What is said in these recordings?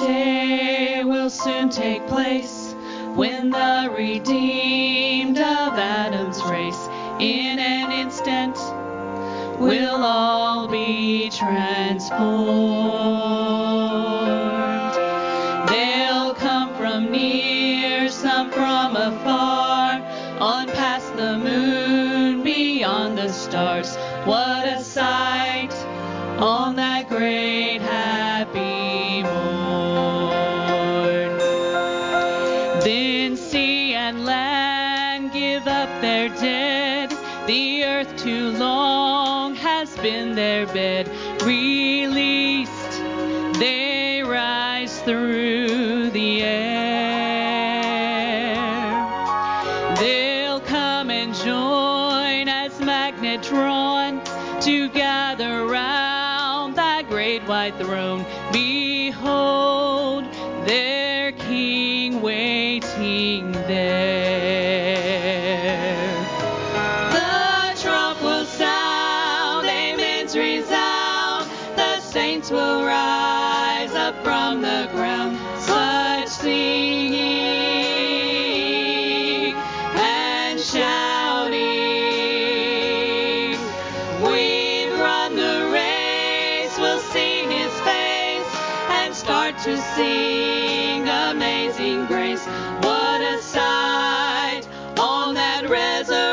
day will soon take place when the redeemed of Adam's race in an instant will all be transformed. that.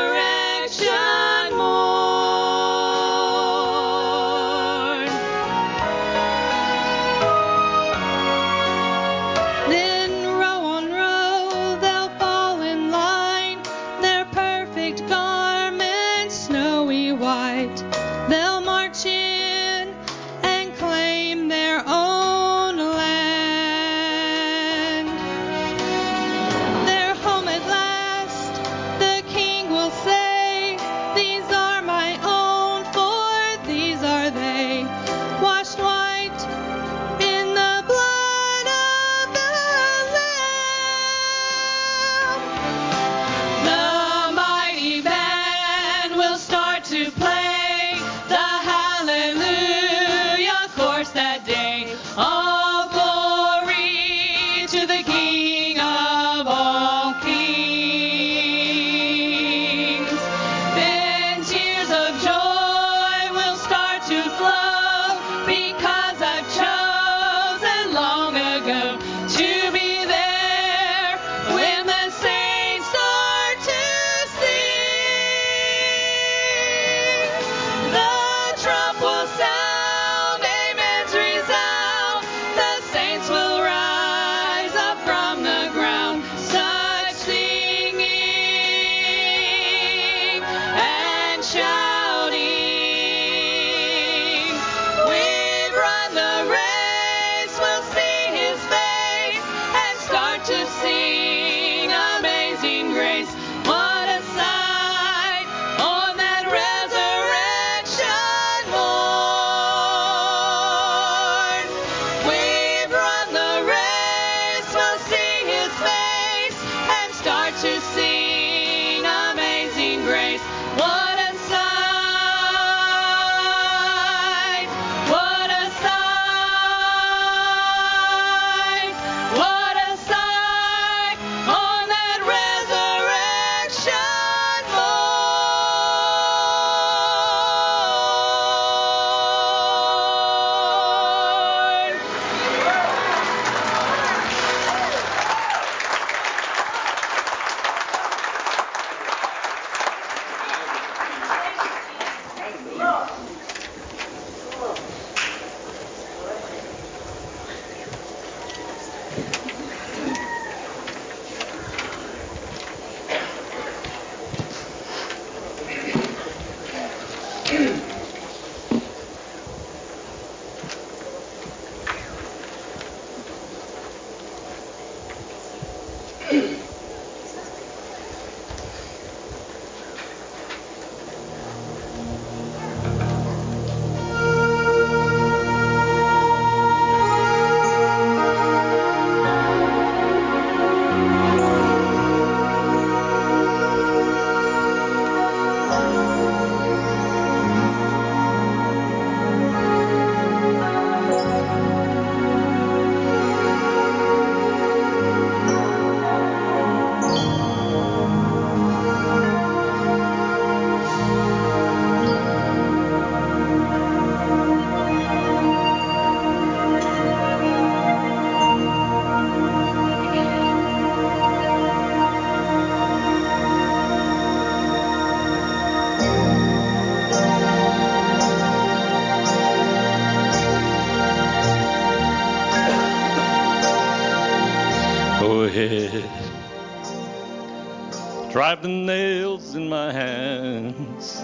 drive the nails in my hands.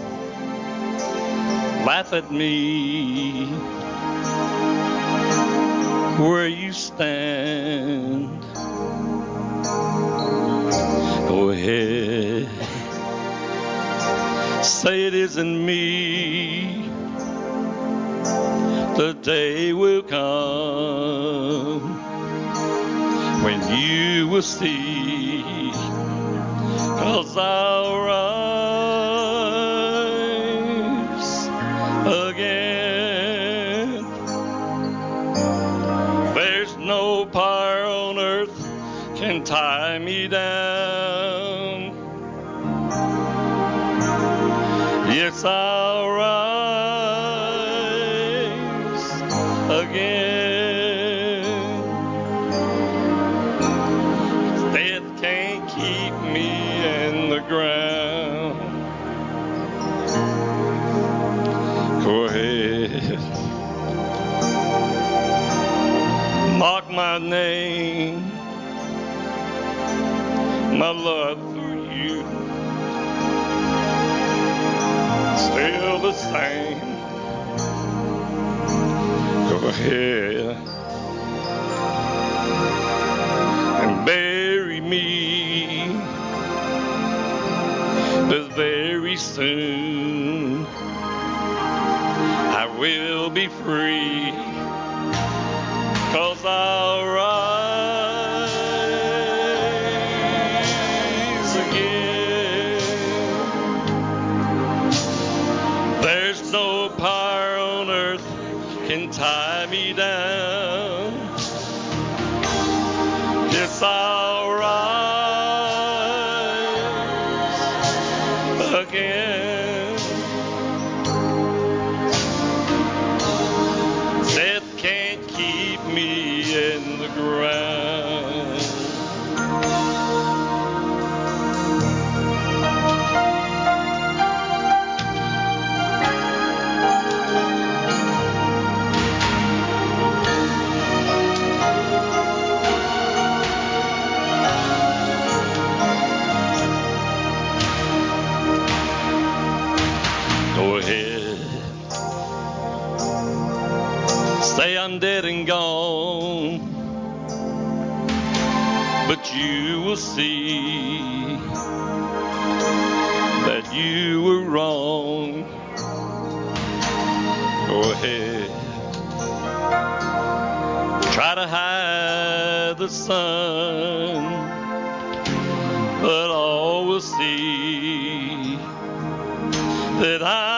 Laugh at me where you stand. Go ahead, say it isn't me. but you will see that you were wrong. Go ahead, try to hide the sun, but all will see that I.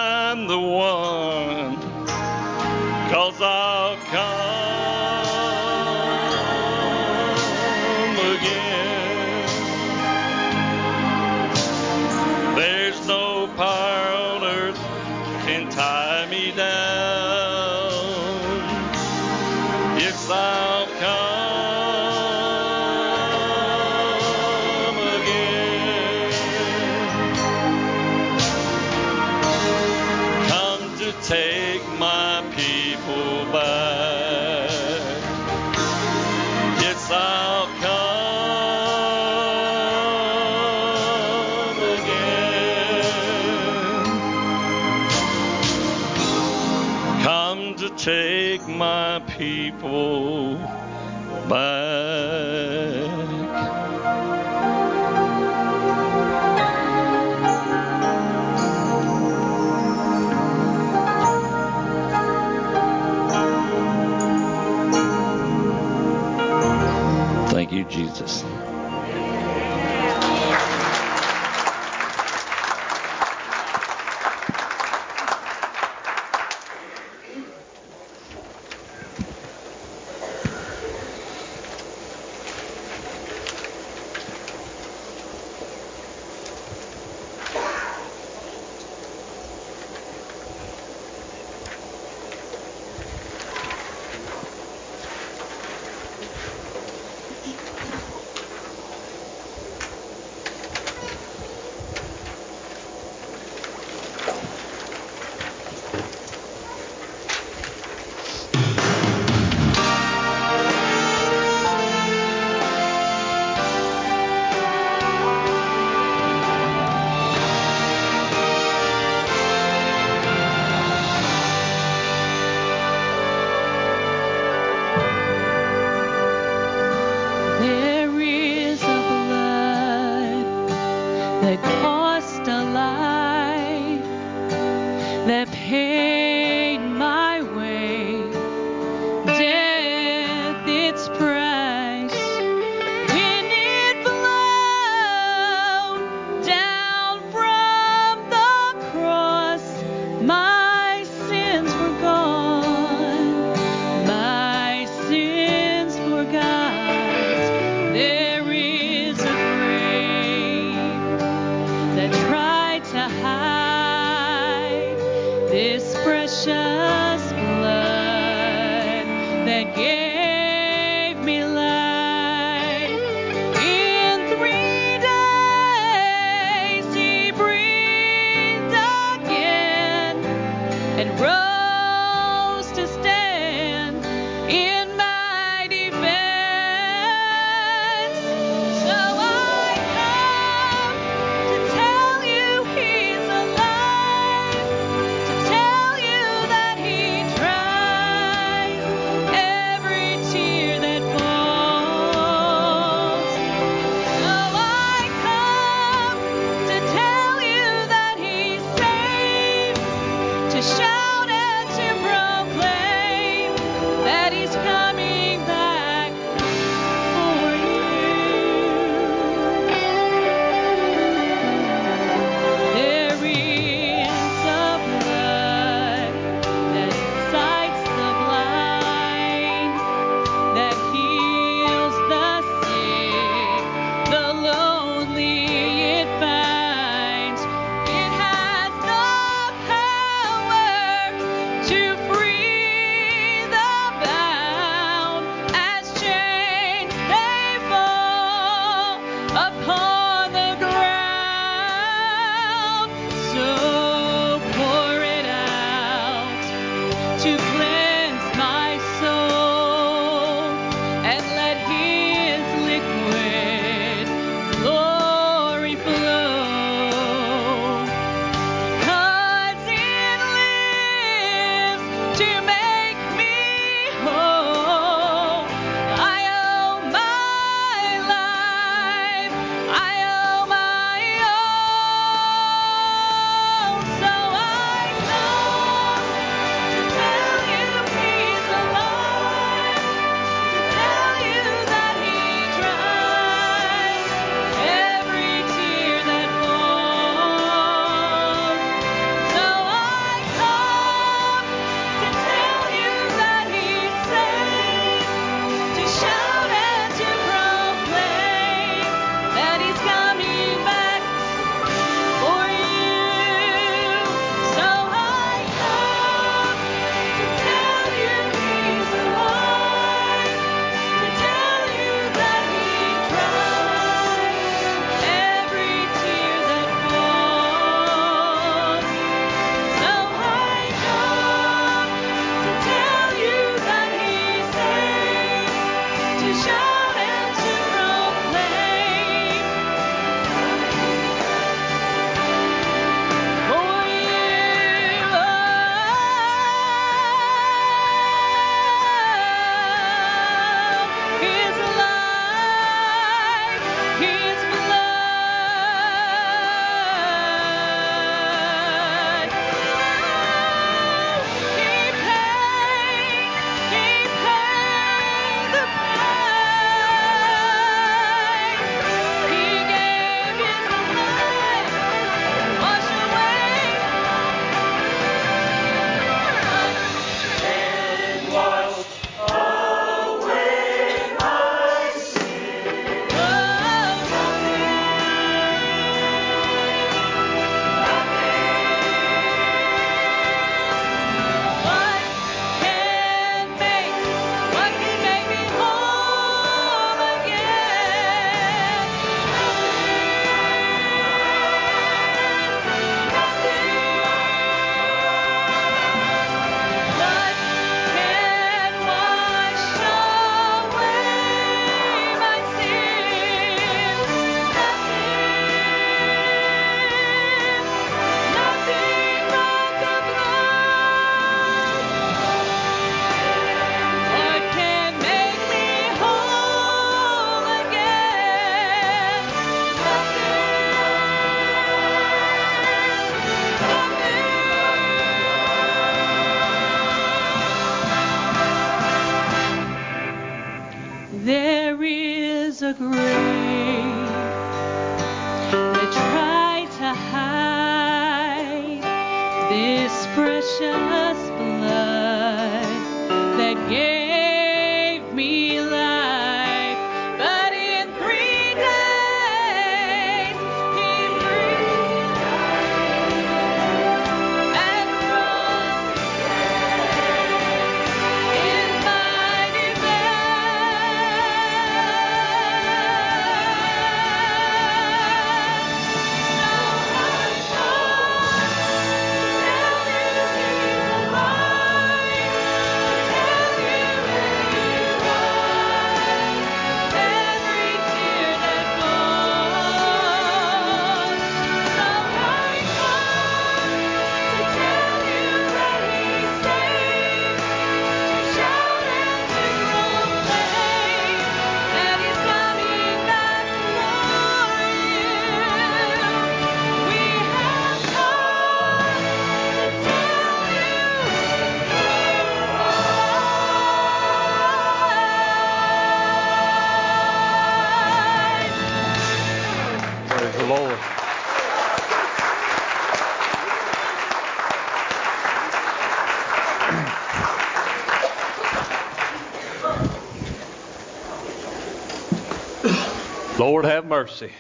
Lord have mercy.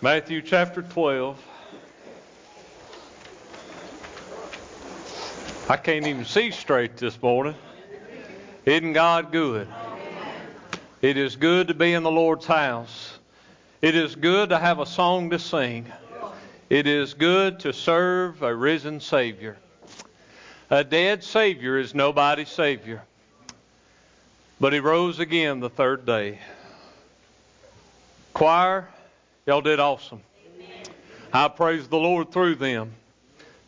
Matthew chapter 12. I can't even see straight this morning. Isn't God good? It is good to be in the Lord's house. It is good to have a song to sing. It is good to serve a risen Savior. A dead Savior is nobody's Savior. But He rose again the third day. Choir, y'all did awesome. I praise the Lord through them.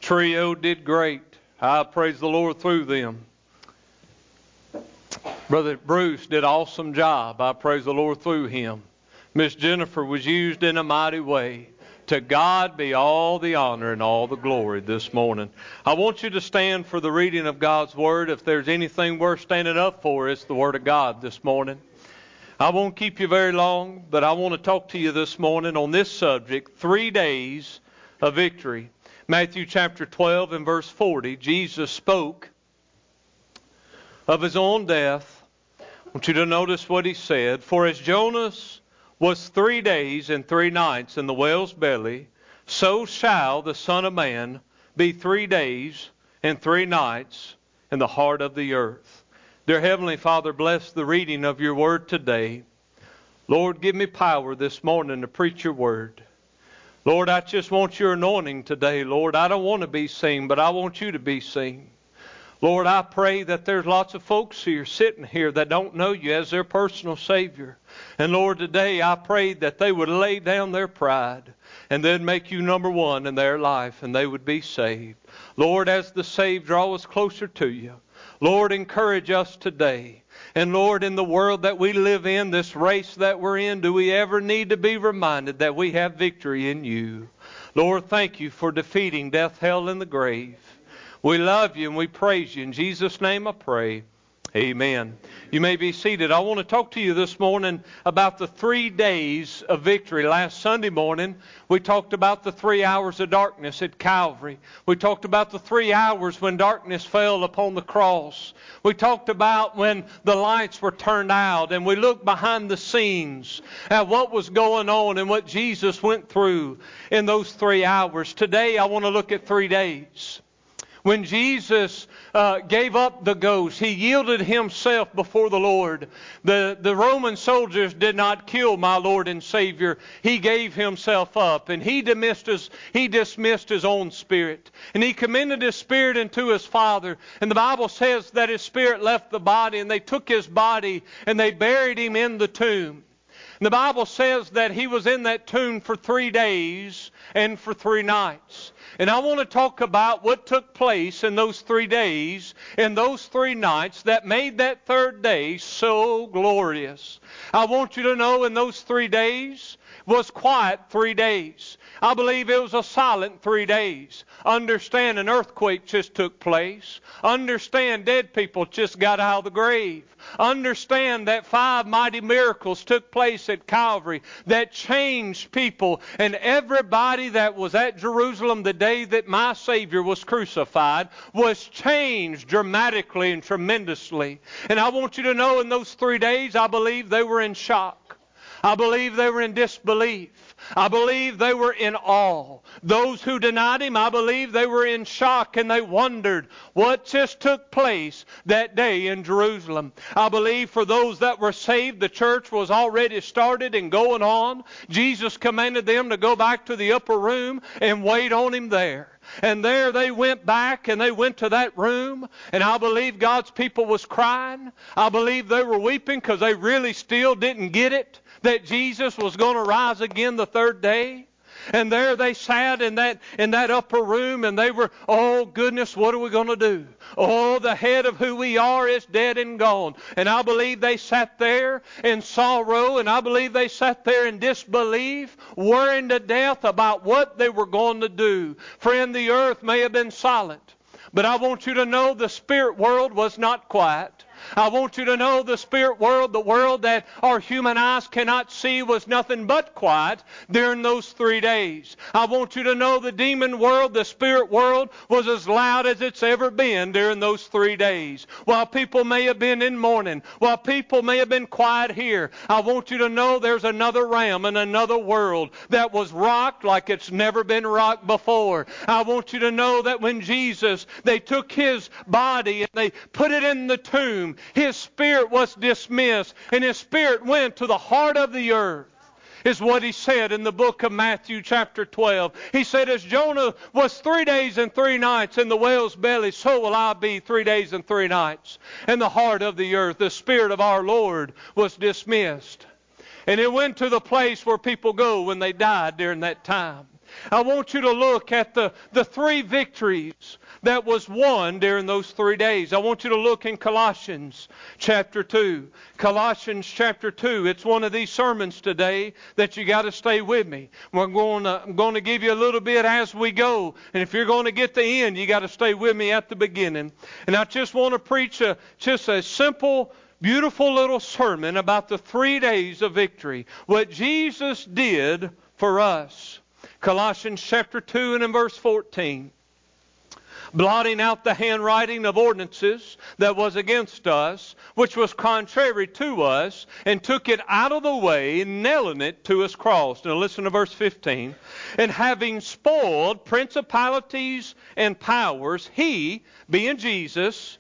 Trio did great. I praise the Lord through them. Brother Bruce did awesome job. I praise the Lord through him. Miss Jennifer was used in a mighty way. To God be all the honor and all the glory this morning. I want you to stand for the reading of God's Word. If there's anything worth standing up for, it's the Word of God this morning. I won't keep you very long, but I want to talk to you this morning on this subject three days of victory. Matthew chapter 12 and verse 40, Jesus spoke of his own death. I want you to notice what he said. For as Jonas was three days and three nights in the whale's belly, so shall the Son of Man be three days and three nights in the heart of the earth. Dear Heavenly Father, bless the reading of your word today. Lord, give me power this morning to preach your word. Lord, I just want your anointing today, Lord. I don't want to be seen, but I want you to be seen. Lord, I pray that there's lots of folks here sitting here that don't know you as their personal Savior. And Lord, today I pray that they would lay down their pride and then make you number one in their life and they would be saved. Lord, as the saved draw us closer to you, Lord, encourage us today. And Lord, in the world that we live in, this race that we're in, do we ever need to be reminded that we have victory in you? Lord, thank you for defeating death, hell, and the grave. We love you and we praise you. In Jesus' name I pray. Amen. You may be seated. I want to talk to you this morning about the three days of victory. Last Sunday morning, we talked about the three hours of darkness at Calvary. We talked about the three hours when darkness fell upon the cross. We talked about when the lights were turned out and we looked behind the scenes at what was going on and what Jesus went through in those three hours. Today, I want to look at three days. When Jesus uh, gave up the ghost, he yielded himself before the Lord. The, the Roman soldiers did not kill my Lord and Savior. He gave himself up, and he dismissed his, he dismissed his own spirit. And he commended his spirit unto his Father. And the Bible says that his spirit left the body, and they took his body and they buried him in the tomb. And the Bible says that he was in that tomb for three days and for three nights. And I want to talk about what took place in those three days, in those three nights that made that third day so glorious. I want you to know in those three days was quiet three days. I believe it was a silent three days. Understand an earthquake just took place. Understand dead people just got out of the grave. Understand that five mighty miracles took place at Calvary that changed people. And everybody that was at Jerusalem the day that my Savior was crucified was changed dramatically and tremendously. And I want you to know in those three days, I believe they were in shock. I believe they were in disbelief. I believe they were in awe. Those who denied him, I believe they were in shock and they wondered what just took place that day in Jerusalem. I believe for those that were saved, the church was already started and going on. Jesus commanded them to go back to the upper room and wait on him there. And there they went back and they went to that room. And I believe God's people was crying. I believe they were weeping because they really still didn't get it that Jesus was going to rise again the third day. And there they sat in that in that upper room and they were, oh goodness, what are we going to do? Oh, the head of who we are is dead and gone. And I believe they sat there in sorrow and I believe they sat there in disbelief, worrying to death about what they were going to do. Friend, the earth may have been silent, but I want you to know the spirit world was not quiet. I want you to know the spirit world, the world that our human eyes cannot see, was nothing but quiet during those three days. I want you to know the demon world, the spirit world, was as loud as it's ever been during those three days. While people may have been in mourning, while people may have been quiet here, I want you to know there's another realm and another world that was rocked like it's never been rocked before. I want you to know that when Jesus, they took his body and they put it in the tomb, his spirit was dismissed and his spirit went to the heart of the earth is what he said in the book of Matthew, chapter 12. He said, As Jonah was three days and three nights in the whale's belly, so will I be three days and three nights in the heart of the earth. The Spirit of our Lord was dismissed. And it went to the place where people go when they died during that time. I want you to look at the, the three victories that was won during those three days. I want you to look in Colossians chapter 2. Colossians chapter 2. It's one of these sermons today that you got to stay with me. We're going to, I'm going to give you a little bit as we go. And if you're going to get the end, you got to stay with me at the beginning. And I just want to preach a, just a simple beautiful little sermon about the three days of victory. What Jesus did for us. Colossians chapter 2 and in verse 14 blotting out the handwriting of ordinances that was against us, which was contrary to us, and took it out of the way, nailing it to his cross. Now listen to verse 15. And having spoiled principalities and powers, he, being Jesus,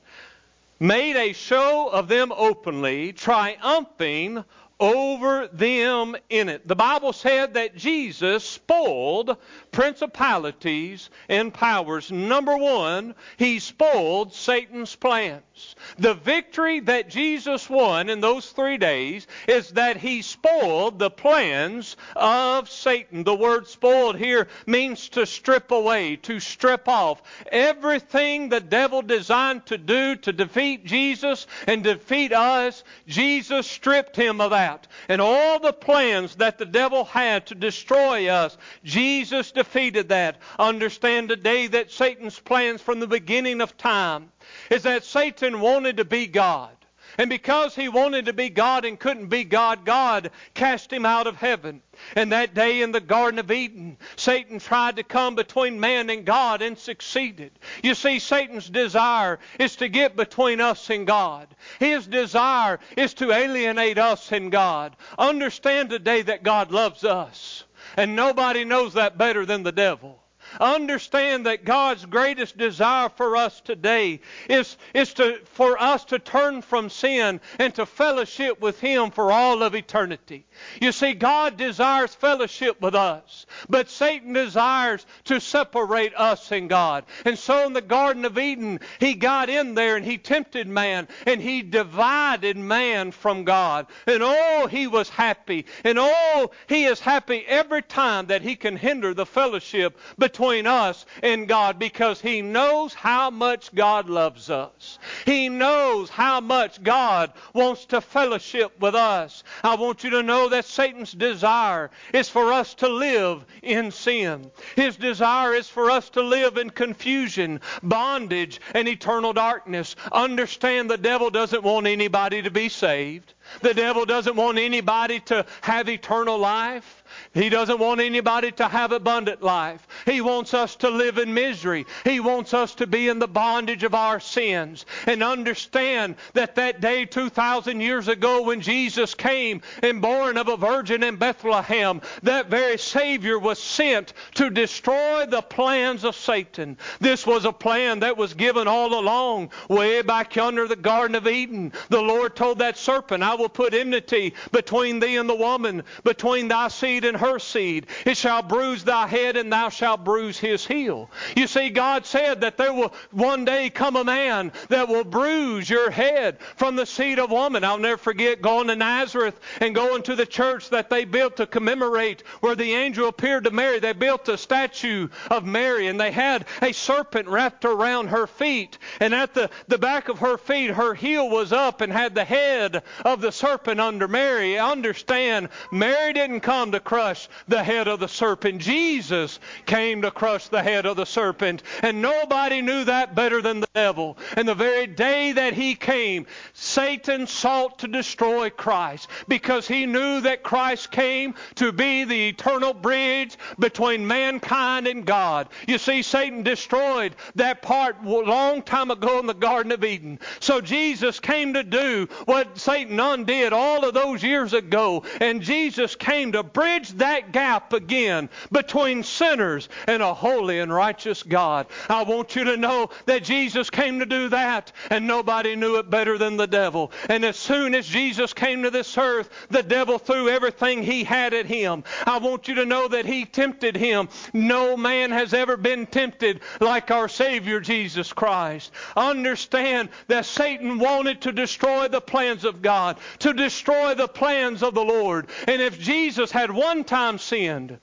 made a show of them openly, triumphing over them in it. The Bible said that Jesus spoiled principalities and powers. Number one, he spoiled Satan's plans. The victory that Jesus won in those three days is that he spoiled the plans of Satan. The word spoiled here means to strip away, to strip off. Everything the devil designed to do to defeat Jesus and defeat us, Jesus stripped him of that. And all the plans that the devil had to destroy us, Jesus defeated that. Understand today that Satan's plans from the beginning of time is that Satan wanted to be God. And because he wanted to be God and couldn't be God, God cast him out of heaven. And that day in the Garden of Eden, Satan tried to come between man and God and succeeded. You see, Satan's desire is to get between us and God. His desire is to alienate us and God. Understand today that God loves us. And nobody knows that better than the devil. Understand that God's greatest desire for us today is, is to, for us to turn from sin and to fellowship with Him for all of eternity. You see, God desires fellowship with us, but Satan desires to separate us and God. And so in the Garden of Eden, he got in there and he tempted man and he divided man from God. And oh, he was happy. And oh, he is happy every time that he can hinder the fellowship between us and God because he knows how much God loves us. He knows how much God wants to fellowship with us. I want you to know that Satan's desire is for us to live in sin. His desire is for us to live in confusion, bondage, and eternal darkness. Understand the devil doesn't want anybody to be saved. The devil doesn't want anybody to have eternal life. He doesn't want anybody to have abundant life. He wants us to live in misery. He wants us to be in the bondage of our sins. And understand that that day 2,000 years ago when Jesus came and born of a virgin in Bethlehem, that very Savior was sent to destroy the plans of Satan. This was a plan that was given all along, way back under the Garden of Eden. The Lord told that serpent, I will put enmity between thee and the woman, between thy seed and her seed. It shall bruise thy head, and thou shalt bruise his heel. You see, God said that there will one day come a man that will bruise your head from the seed of woman. I'll never forget going to Nazareth and going to the church that they built to commemorate where the angel appeared to Mary. They built a statue of Mary, and they had a serpent wrapped around her feet. And at the, the back of her feet, her heel was up and had the head of the the serpent under Mary. Understand, Mary didn't come to crush the head of the serpent. Jesus came to crush the head of the serpent. And nobody knew that better than the devil. And the very day that he came, Satan sought to destroy Christ because he knew that Christ came to be the eternal bridge between mankind and God. You see, Satan destroyed that part long time ago in the Garden of Eden. So Jesus came to do what Satan undid all of those years ago. And Jesus came to bridge that gap again between sinners and a holy and righteous God. I want you to know that Jesus came to do that, and nobody knew it better than the devil. And as soon as Jesus came to this earth, the devil threw everything he had at him. I want you to know that he tempted him. No man has ever been tempted like our Savior Jesus Christ. Understand that Satan wanted to destroy the plans of God, to destroy the plans of the Lord. And if Jesus had one time sinned,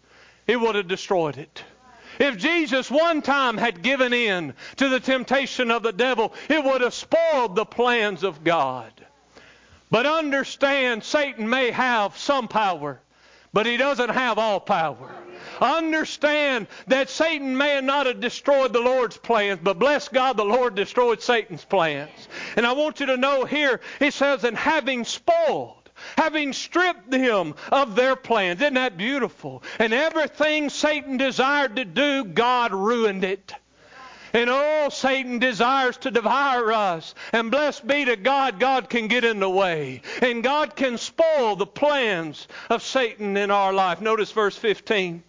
he would have destroyed it. If Jesus one time had given in to the temptation of the devil, it would have spoiled the plans of God. But understand, Satan may have some power, but he doesn't have all power. Understand that Satan may not have destroyed the Lord's plans, but bless God, the Lord destroyed Satan's plans. And I want you to know here, it says, and having spoiled, having stripped them of their plans. Isn't that beautiful? And everything Satan desired to do, God ruined it. And oh, Satan desires to devour us. And blessed be to God, God can get in the way. And God can spoil the plans of Satan in our life. Notice verse 15.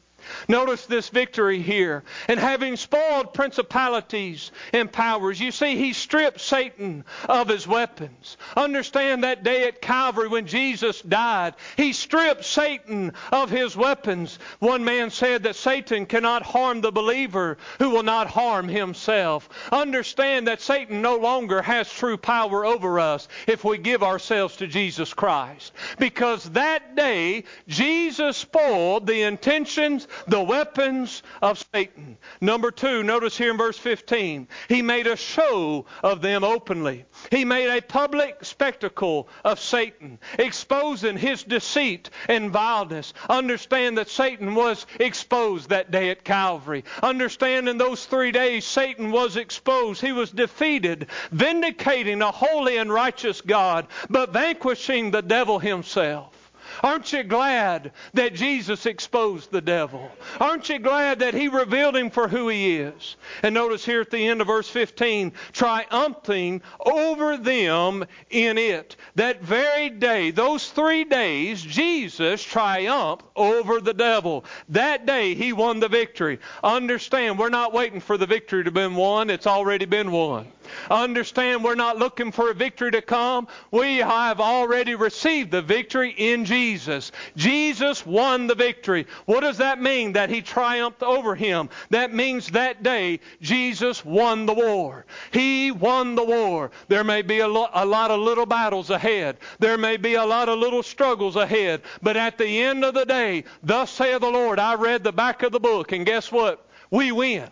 Notice this victory here. And having spoiled principalities and powers, you see, he stripped Satan of his weapons. Understand that day at Calvary when Jesus died, he stripped Satan of his weapons. One man said that Satan cannot harm the believer who will not harm himself. Understand that Satan no longer has true power over us if we give ourselves to Jesus Christ. Because that day, Jesus spoiled the intentions the weapons of Satan. Number two, notice here in verse 15, he made a show of them openly. He made a public spectacle of Satan, exposing his deceit and vileness. Understand that Satan was exposed that day at Calvary. Understand in those three days, Satan was exposed. He was defeated, vindicating a holy and righteous God, but vanquishing the devil himself. Aren't you glad that Jesus exposed the devil? Aren't you glad that he revealed him for who he is? And notice here at the end of verse 15, triumphing over them in it. That very day, those three days, Jesus triumphed over the devil. That day, he won the victory. Understand, we're not waiting for the victory to be won. It's already been won. Understand we're not looking for a victory to come. We have already received the victory in Jesus. Jesus won the victory. What does that mean? That he triumphed over him. That means that day Jesus won the war. He won the war. There may be a, lo- a lot of little battles ahead. There may be a lot of little struggles ahead. But at the end of the day, thus saith the Lord, I read the back of the book, and guess what? We win.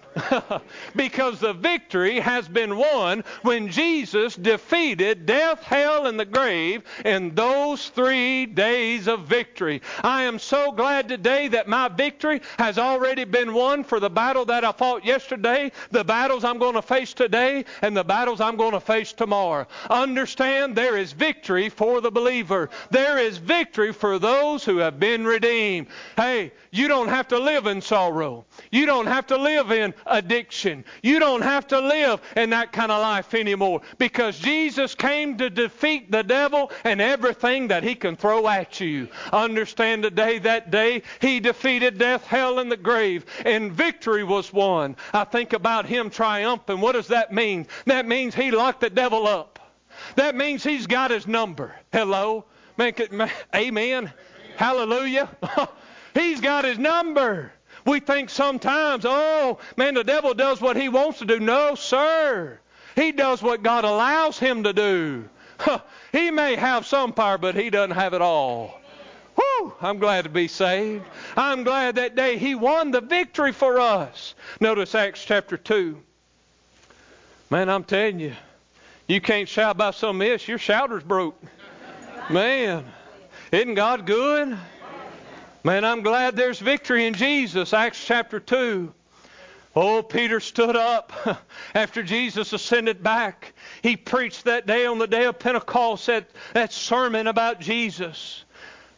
because the victory has been won when Jesus defeated death, hell, and the grave in those three days of victory. I am so glad today that my victory has already been won for the battle that I fought yesterday, the battles I'm going to face today, and the battles I'm going to face tomorrow. Understand there is victory for the believer. There is victory for those who have been redeemed. Hey, you don't have to live in sorrow. You don't have to live in addiction. You don't have to live in that kind of life anymore because Jesus came to defeat the devil and everything that he can throw at you. Understand today, that day, he defeated death, hell, and the grave, and victory was won. I think about him triumphing. What does that mean? That means he locked the devil up. That means he's got his number. Hello? Amen. Hallelujah. he's got his number. We think sometimes, oh, man, the devil does what he wants to do. No, sir. He does what God allows him to do. he may have some power, but he doesn't have it all. Whew, I'm glad to be saved. I'm glad that day he won the victory for us. Notice Acts chapter 2. Man, I'm telling you, you can't shout by some this. Your shouter's broke. Man, isn't God good? Man, I'm glad there's victory in Jesus. Acts chapter 2. Oh, Peter stood up after Jesus ascended back. He preached that day on the day of Pentecost that, that sermon about Jesus.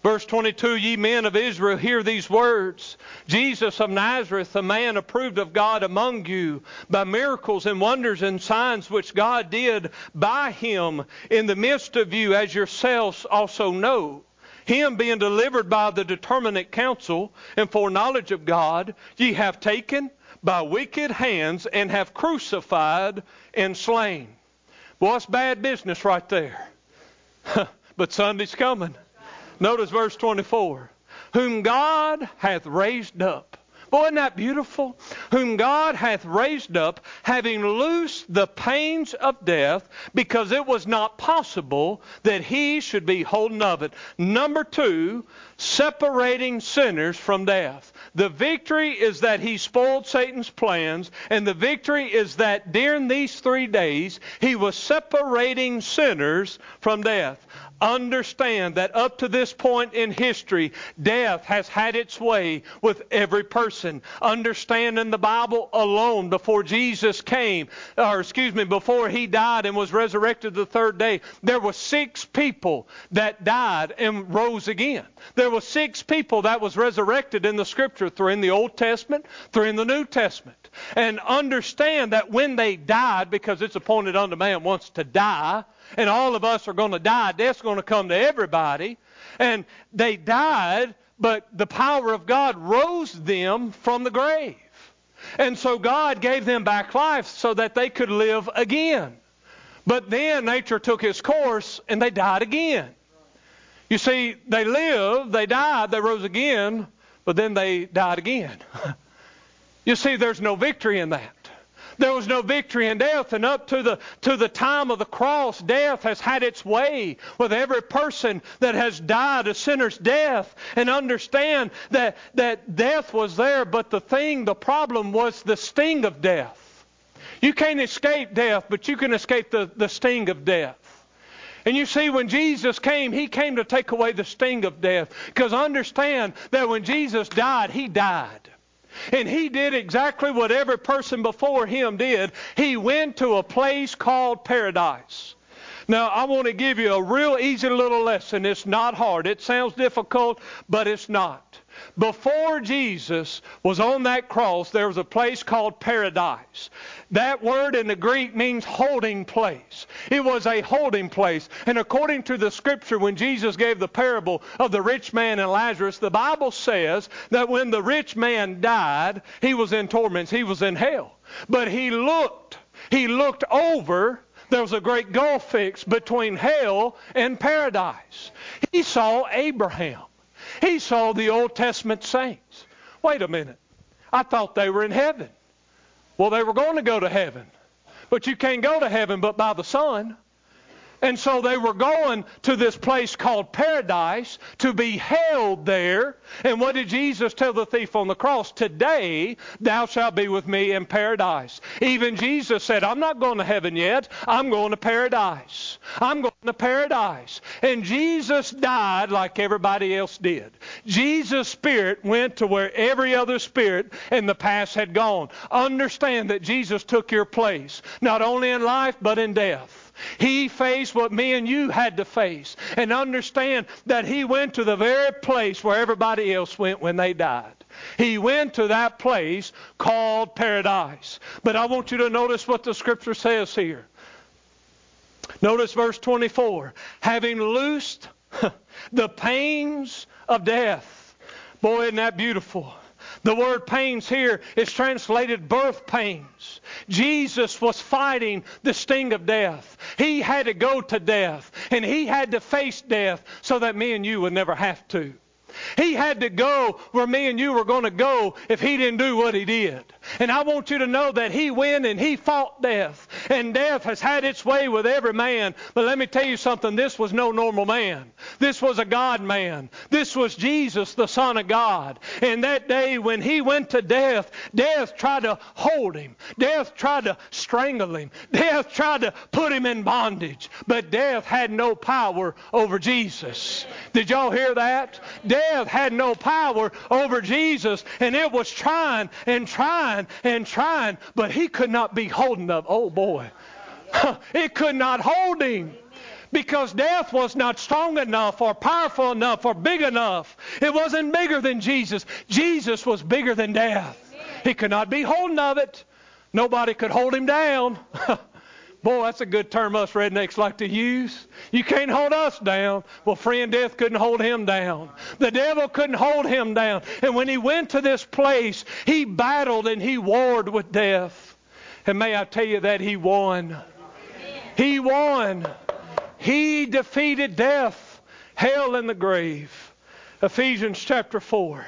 Verse 22 Ye men of Israel, hear these words Jesus of Nazareth, a man approved of God among you by miracles and wonders and signs which God did by him in the midst of you, as yourselves also know. Him being delivered by the determinate counsel and foreknowledge of God, ye have taken by wicked hands and have crucified and slain. Well, that's bad business right there. but Sunday's coming. Notice verse 24. Whom God hath raised up. Boy, isn't that beautiful? Whom God hath raised up, having loosed the pains of death, because it was not possible that he should be holden of it. Number two, separating sinners from death. The victory is that he spoiled Satan's plans, and the victory is that during these three days, he was separating sinners from death understand that up to this point in history, death has had its way with every person. Understand in the Bible alone, before Jesus came, or excuse me, before he died and was resurrected the third day, there were six people that died and rose again. There were six people that was resurrected in the Scripture, through in the Old Testament, through in the New Testament. And understand that when they died, because it's appointed unto man once to die, and all of us are going to die. Death's going to come to everybody. And they died, but the power of God rose them from the grave. And so God gave them back life so that they could live again. But then nature took its course and they died again. You see, they lived, they died, they rose again, but then they died again. you see, there's no victory in that. There was no victory in death, and up to the to the time of the cross, death has had its way with every person that has died a sinner's death. And understand that that death was there, but the thing, the problem was the sting of death. You can't escape death, but you can escape the, the sting of death. And you see, when Jesus came, He came to take away the sting of death. Because understand that when Jesus died, He died. And he did exactly what every person before him did. He went to a place called paradise. Now, I want to give you a real easy little lesson. It's not hard. It sounds difficult, but it's not. Before Jesus was on that cross, there was a place called paradise. That word in the Greek means holding place. It was a holding place. And according to the scripture, when Jesus gave the parable of the rich man and Lazarus, the Bible says that when the rich man died, he was in torments, he was in hell. But he looked, he looked over there was a great gulf fixed between hell and paradise. He saw Abraham. He saw the Old Testament saints. Wait a minute. I thought they were in heaven. Well, they were going to go to heaven. But you can't go to heaven but by the Son. And so they were going to this place called paradise to be held there. And what did Jesus tell the thief on the cross? Today thou shalt be with me in paradise. Even Jesus said, I'm not going to heaven yet. I'm going to paradise. I'm going to paradise. And Jesus died like everybody else did. Jesus' spirit went to where every other spirit in the past had gone. Understand that Jesus took your place, not only in life, but in death. He faced what me and you had to face. And understand that he went to the very place where everybody else went when they died. He went to that place called paradise. But I want you to notice what the scripture says here. Notice verse 24. Having loosed the pains of death. Boy, isn't that beautiful? The word pains here is translated birth pains. Jesus was fighting the sting of death. He had to go to death, and he had to face death so that me and you would never have to. He had to go where me and you were going to go if he didn't do what he did. And I want you to know that he went and he fought death. And death has had its way with every man. But let me tell you something. This was no normal man. This was a God man. This was Jesus, the Son of God. And that day when he went to death, death tried to hold him. Death tried to strangle him. Death tried to put him in bondage. But death had no power over Jesus. Did y'all hear that? Death had no power over Jesus. And it was trying and trying and trying. But he could not be holding up. Oh boy. it could not hold him because death was not strong enough or powerful enough or big enough. It wasn't bigger than Jesus. Jesus was bigger than death. He could not be holding of it. Nobody could hold him down. Boy, that's a good term us rednecks like to use. You can't hold us down. Well, friend, death couldn't hold him down. The devil couldn't hold him down. And when he went to this place, he battled and he warred with death. And may I tell you that he won. He won. He defeated death, hell, and the grave. Ephesians chapter 4.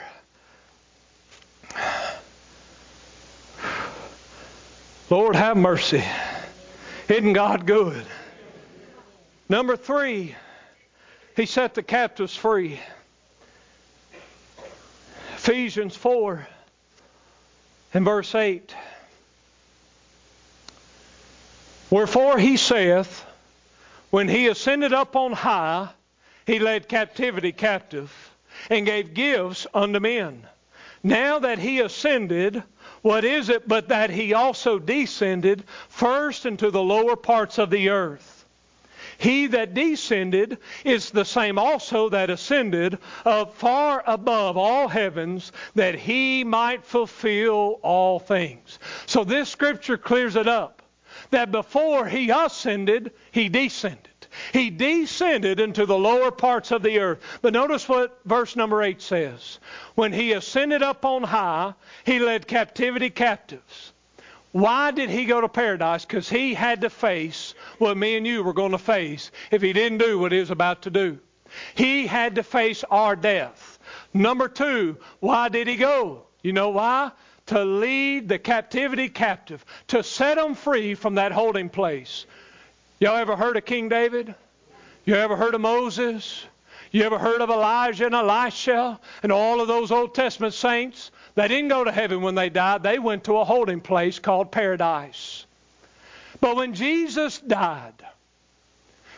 Lord, have mercy. Isn't God good? Number three, He set the captives free. Ephesians 4 and verse 8. Wherefore he saith, when he ascended up on high, he led captivity captive and gave gifts unto men. Now that he ascended, what is it but that he also descended first into the lower parts of the earth? He that descended is the same also that ascended far above all heavens that he might fulfill all things. So this scripture clears it up that before he ascended, he descended. He descended into the lower parts of the earth. But notice what verse number 8 says. When he ascended up on high, he led captivity captives. Why did he go to paradise? Because he had to face what me and you were going to face if he didn't do what he was about to do. He had to face our death. Number two, why did he go? You know why? to lead the captivity captive, to set them free from that holding place. Y'all ever heard of King David? You ever heard of Moses? You ever heard of Elijah and Elisha and all of those Old Testament saints? They didn't go to heaven when they died. They went to a holding place called paradise. But when Jesus died,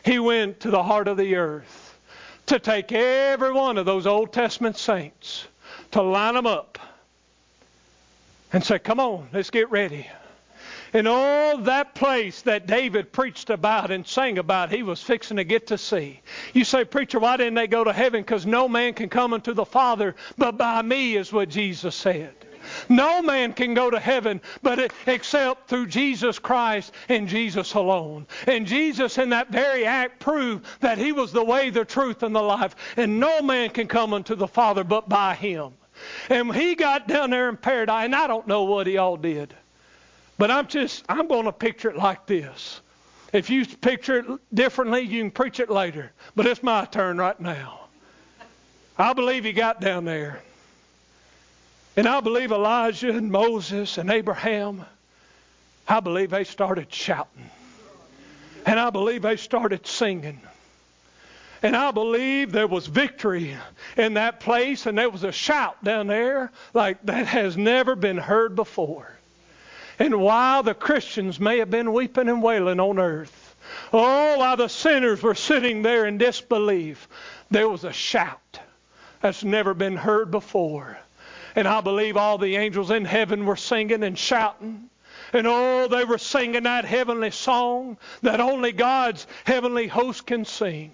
he went to the heart of the earth to take every one of those Old Testament saints, to line them up, and say, Come on, let's get ready. And all that place that David preached about and sang about, he was fixing to get to see. You say, Preacher, why didn't they go to heaven? Because no man can come unto the Father but by me, is what Jesus said. No man can go to heaven but except through Jesus Christ and Jesus alone. And Jesus in that very act proved that he was the way, the truth, and the life. And no man can come unto the Father but by him. And he got down there in paradise, and I don't know what he all did. But I'm just, I'm going to picture it like this. If you picture it differently, you can preach it later. But it's my turn right now. I believe he got down there. And I believe Elijah and Moses and Abraham, I believe they started shouting. And I believe they started singing. And I believe there was victory in that place, and there was a shout down there like that has never been heard before. And while the Christians may have been weeping and wailing on earth, oh, while the sinners were sitting there in disbelief, there was a shout that's never been heard before. And I believe all the angels in heaven were singing and shouting. And oh, they were singing that heavenly song that only God's heavenly host can sing.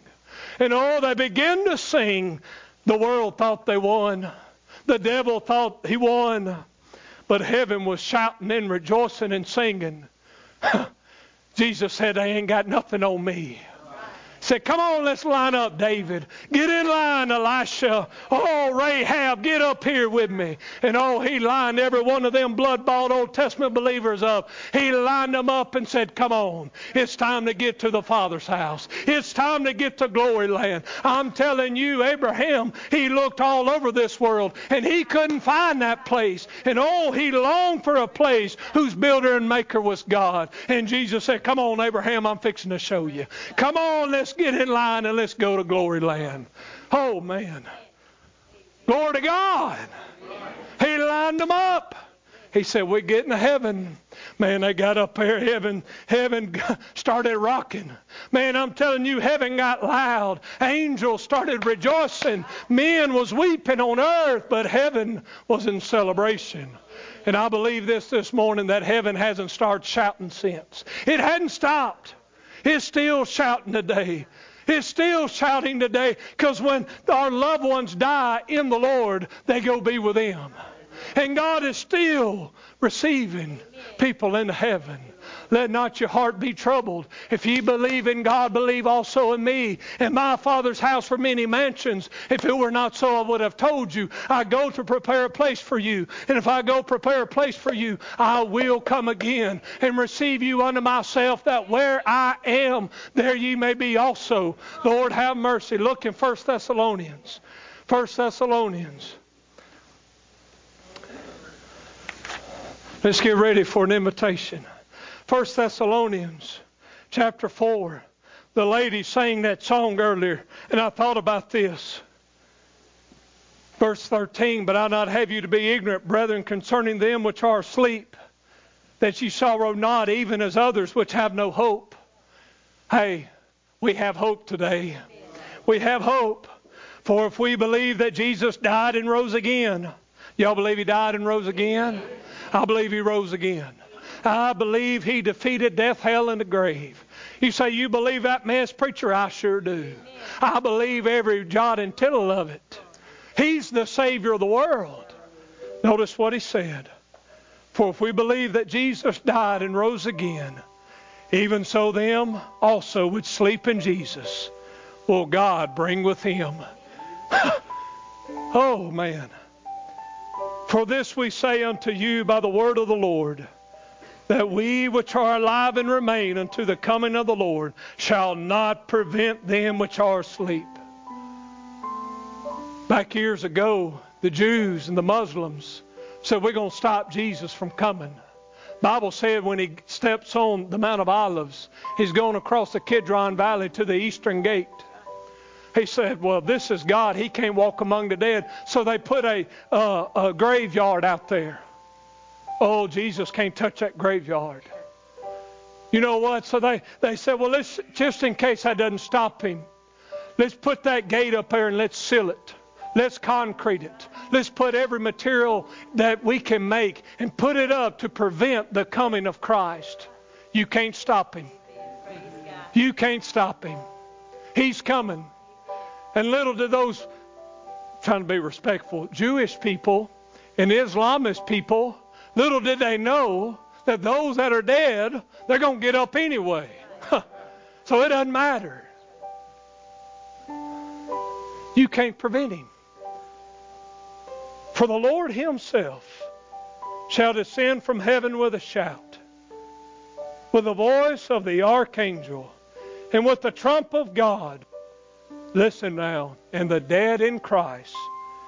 And oh, they began to sing. The world thought they won. The devil thought he won. But heaven was shouting and rejoicing and singing. Jesus said, They ain't got nothing on me. Said, come on, let's line up, David. Get in line, Elisha. Oh, Rahab, get up here with me. And oh, he lined every one of them blood-bought Old Testament believers up. He lined them up and said, come on. It's time to get to the Father's house. It's time to get to glory land. I'm telling you, Abraham, he looked all over this world and he couldn't find that place. And oh, he longed for a place whose builder and maker was God. And Jesus said, come on, Abraham, I'm fixing to show you. Come on, let's get in line and let's go to glory land. Oh, man. Glory to God. He lined them up. He said, We're getting to heaven. Man, they got up there. Heaven, heaven started rocking. Man, I'm telling you, heaven got loud. Angels started rejoicing. Men was weeping on earth, but heaven was in celebration. And I believe this this morning that heaven hasn't started shouting since. It hadn't stopped. It's still shouting today. It's still shouting today because when our loved ones die in the Lord, they go be with Him. And God is still receiving people into heaven. Let not your heart be troubled. If ye believe in God, believe also in me. In my Father's house are many mansions. If it were not so, I would have told you. I go to prepare a place for you. And if I go prepare a place for you, I will come again and receive you unto myself, that where I am, there ye may be also. Lord, have mercy. Look in 1 Thessalonians. 1 Thessalonians. Let's get ready for an invitation. 1 Thessalonians chapter 4. The lady sang that song earlier, and I thought about this. Verse 13, But I not have you to be ignorant, brethren, concerning them which are asleep, that ye sorrow not, even as others which have no hope. Hey, we have hope today. We have hope. For if we believe that Jesus died and rose again, y'all believe he died and rose again? I believe he rose again. I believe he defeated death, hell, and the grave. You say, You believe that mess, preacher? I sure do. I believe every jot and tittle of it. He's the Savior of the world. Notice what he said. For if we believe that Jesus died and rose again, even so them also which sleep in Jesus will God bring with him. oh, man. For this we say unto you by the word of the Lord, that we which are alive and remain unto the coming of the Lord shall not prevent them which are asleep. Back years ago, the Jews and the Muslims said, We're going to stop Jesus from coming. Bible said when he steps on the Mount of Olives, he's going across the Kidron Valley to the eastern gate. He said, Well, this is God. He can't walk among the dead. So they put a, uh, a graveyard out there. Oh, Jesus can't touch that graveyard. You know what? So they, they said, Well, let's, just in case that doesn't stop him, let's put that gate up there and let's seal it. Let's concrete it. Let's put every material that we can make and put it up to prevent the coming of Christ. You can't stop him. You can't stop him. He's coming. And little did those, trying to be respectful, Jewish people and Islamist people, little did they know that those that are dead, they're going to get up anyway. so it doesn't matter. You can't prevent him. For the Lord himself shall descend from heaven with a shout, with the voice of the archangel, and with the trump of God. Listen now. And the dead in Christ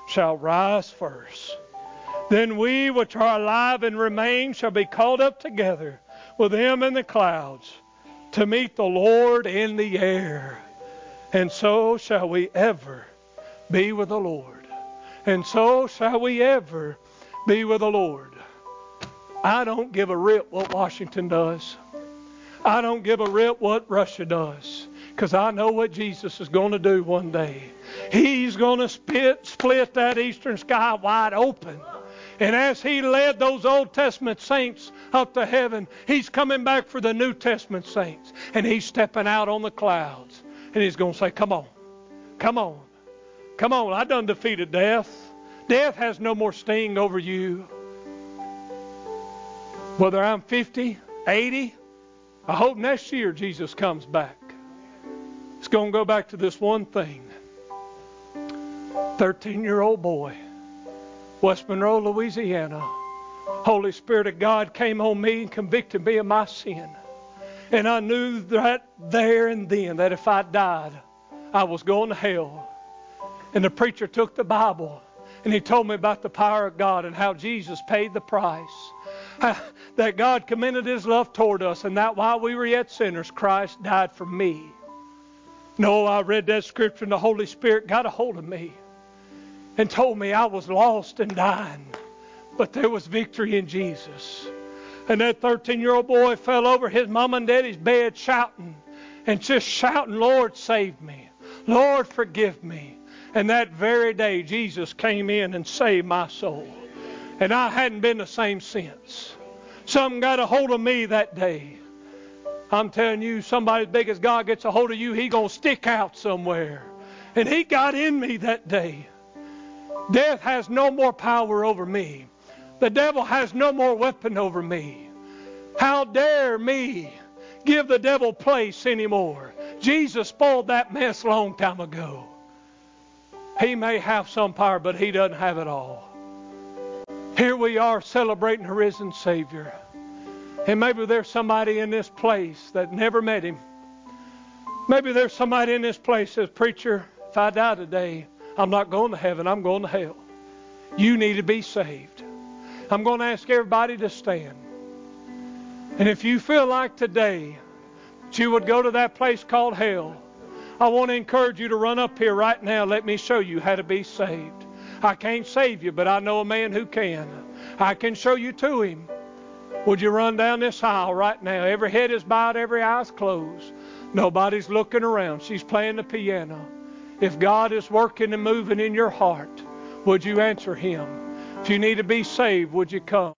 shall rise first. Then we which are alive and remain shall be called up together with them in the clouds to meet the Lord in the air. And so shall we ever be with the Lord. And so shall we ever be with the Lord. I don't give a rip what Washington does. I don't give a rip what Russia does because I know what Jesus is going to do one day. He's going to split that eastern sky wide open. And as he led those Old Testament saints up to heaven, he's coming back for the New Testament saints. And he's stepping out on the clouds. And he's going to say, Come on. Come on. Come on. I done defeated death. Death has no more sting over you. Whether I'm 50, 80, I hope next year Jesus comes back. It's going to go back to this one thing. 13 year old boy, West Monroe, Louisiana. Holy Spirit of God came on me and convicted me of my sin. And I knew that there and then that if I died, I was going to hell. And the preacher took the Bible and he told me about the power of God and how Jesus paid the price. Ah, that God commended his love toward us and that while we were yet sinners, Christ died for me. No, I read that scripture and the Holy Spirit got a hold of me and told me I was lost and dying, but there was victory in Jesus. And that 13 year old boy fell over his mom and daddy's bed shouting and just shouting, Lord, save me. Lord, forgive me. And that very day, Jesus came in and saved my soul. And I hadn't been the same since. Something got a hold of me that day. I'm telling you, somebody as big as God gets a hold of you, he going to stick out somewhere. And he got in me that day. Death has no more power over me. The devil has no more weapon over me. How dare me give the devil place anymore? Jesus spoiled that mess long time ago. He may have some power, but he doesn't have it all. Here we are celebrating a risen Savior. And maybe there's somebody in this place that never met him. Maybe there's somebody in this place that says, Preacher, if I die today, I'm not going to heaven, I'm going to hell. You need to be saved. I'm going to ask everybody to stand. And if you feel like today that you would go to that place called hell, I want to encourage you to run up here right now. Let me show you how to be saved. I can't save you, but I know a man who can. I can show you to him. Would you run down this aisle right now? Every head is bowed, every eye is closed. Nobody's looking around. She's playing the piano. If God is working and moving in your heart, would you answer Him? If you need to be saved, would you come?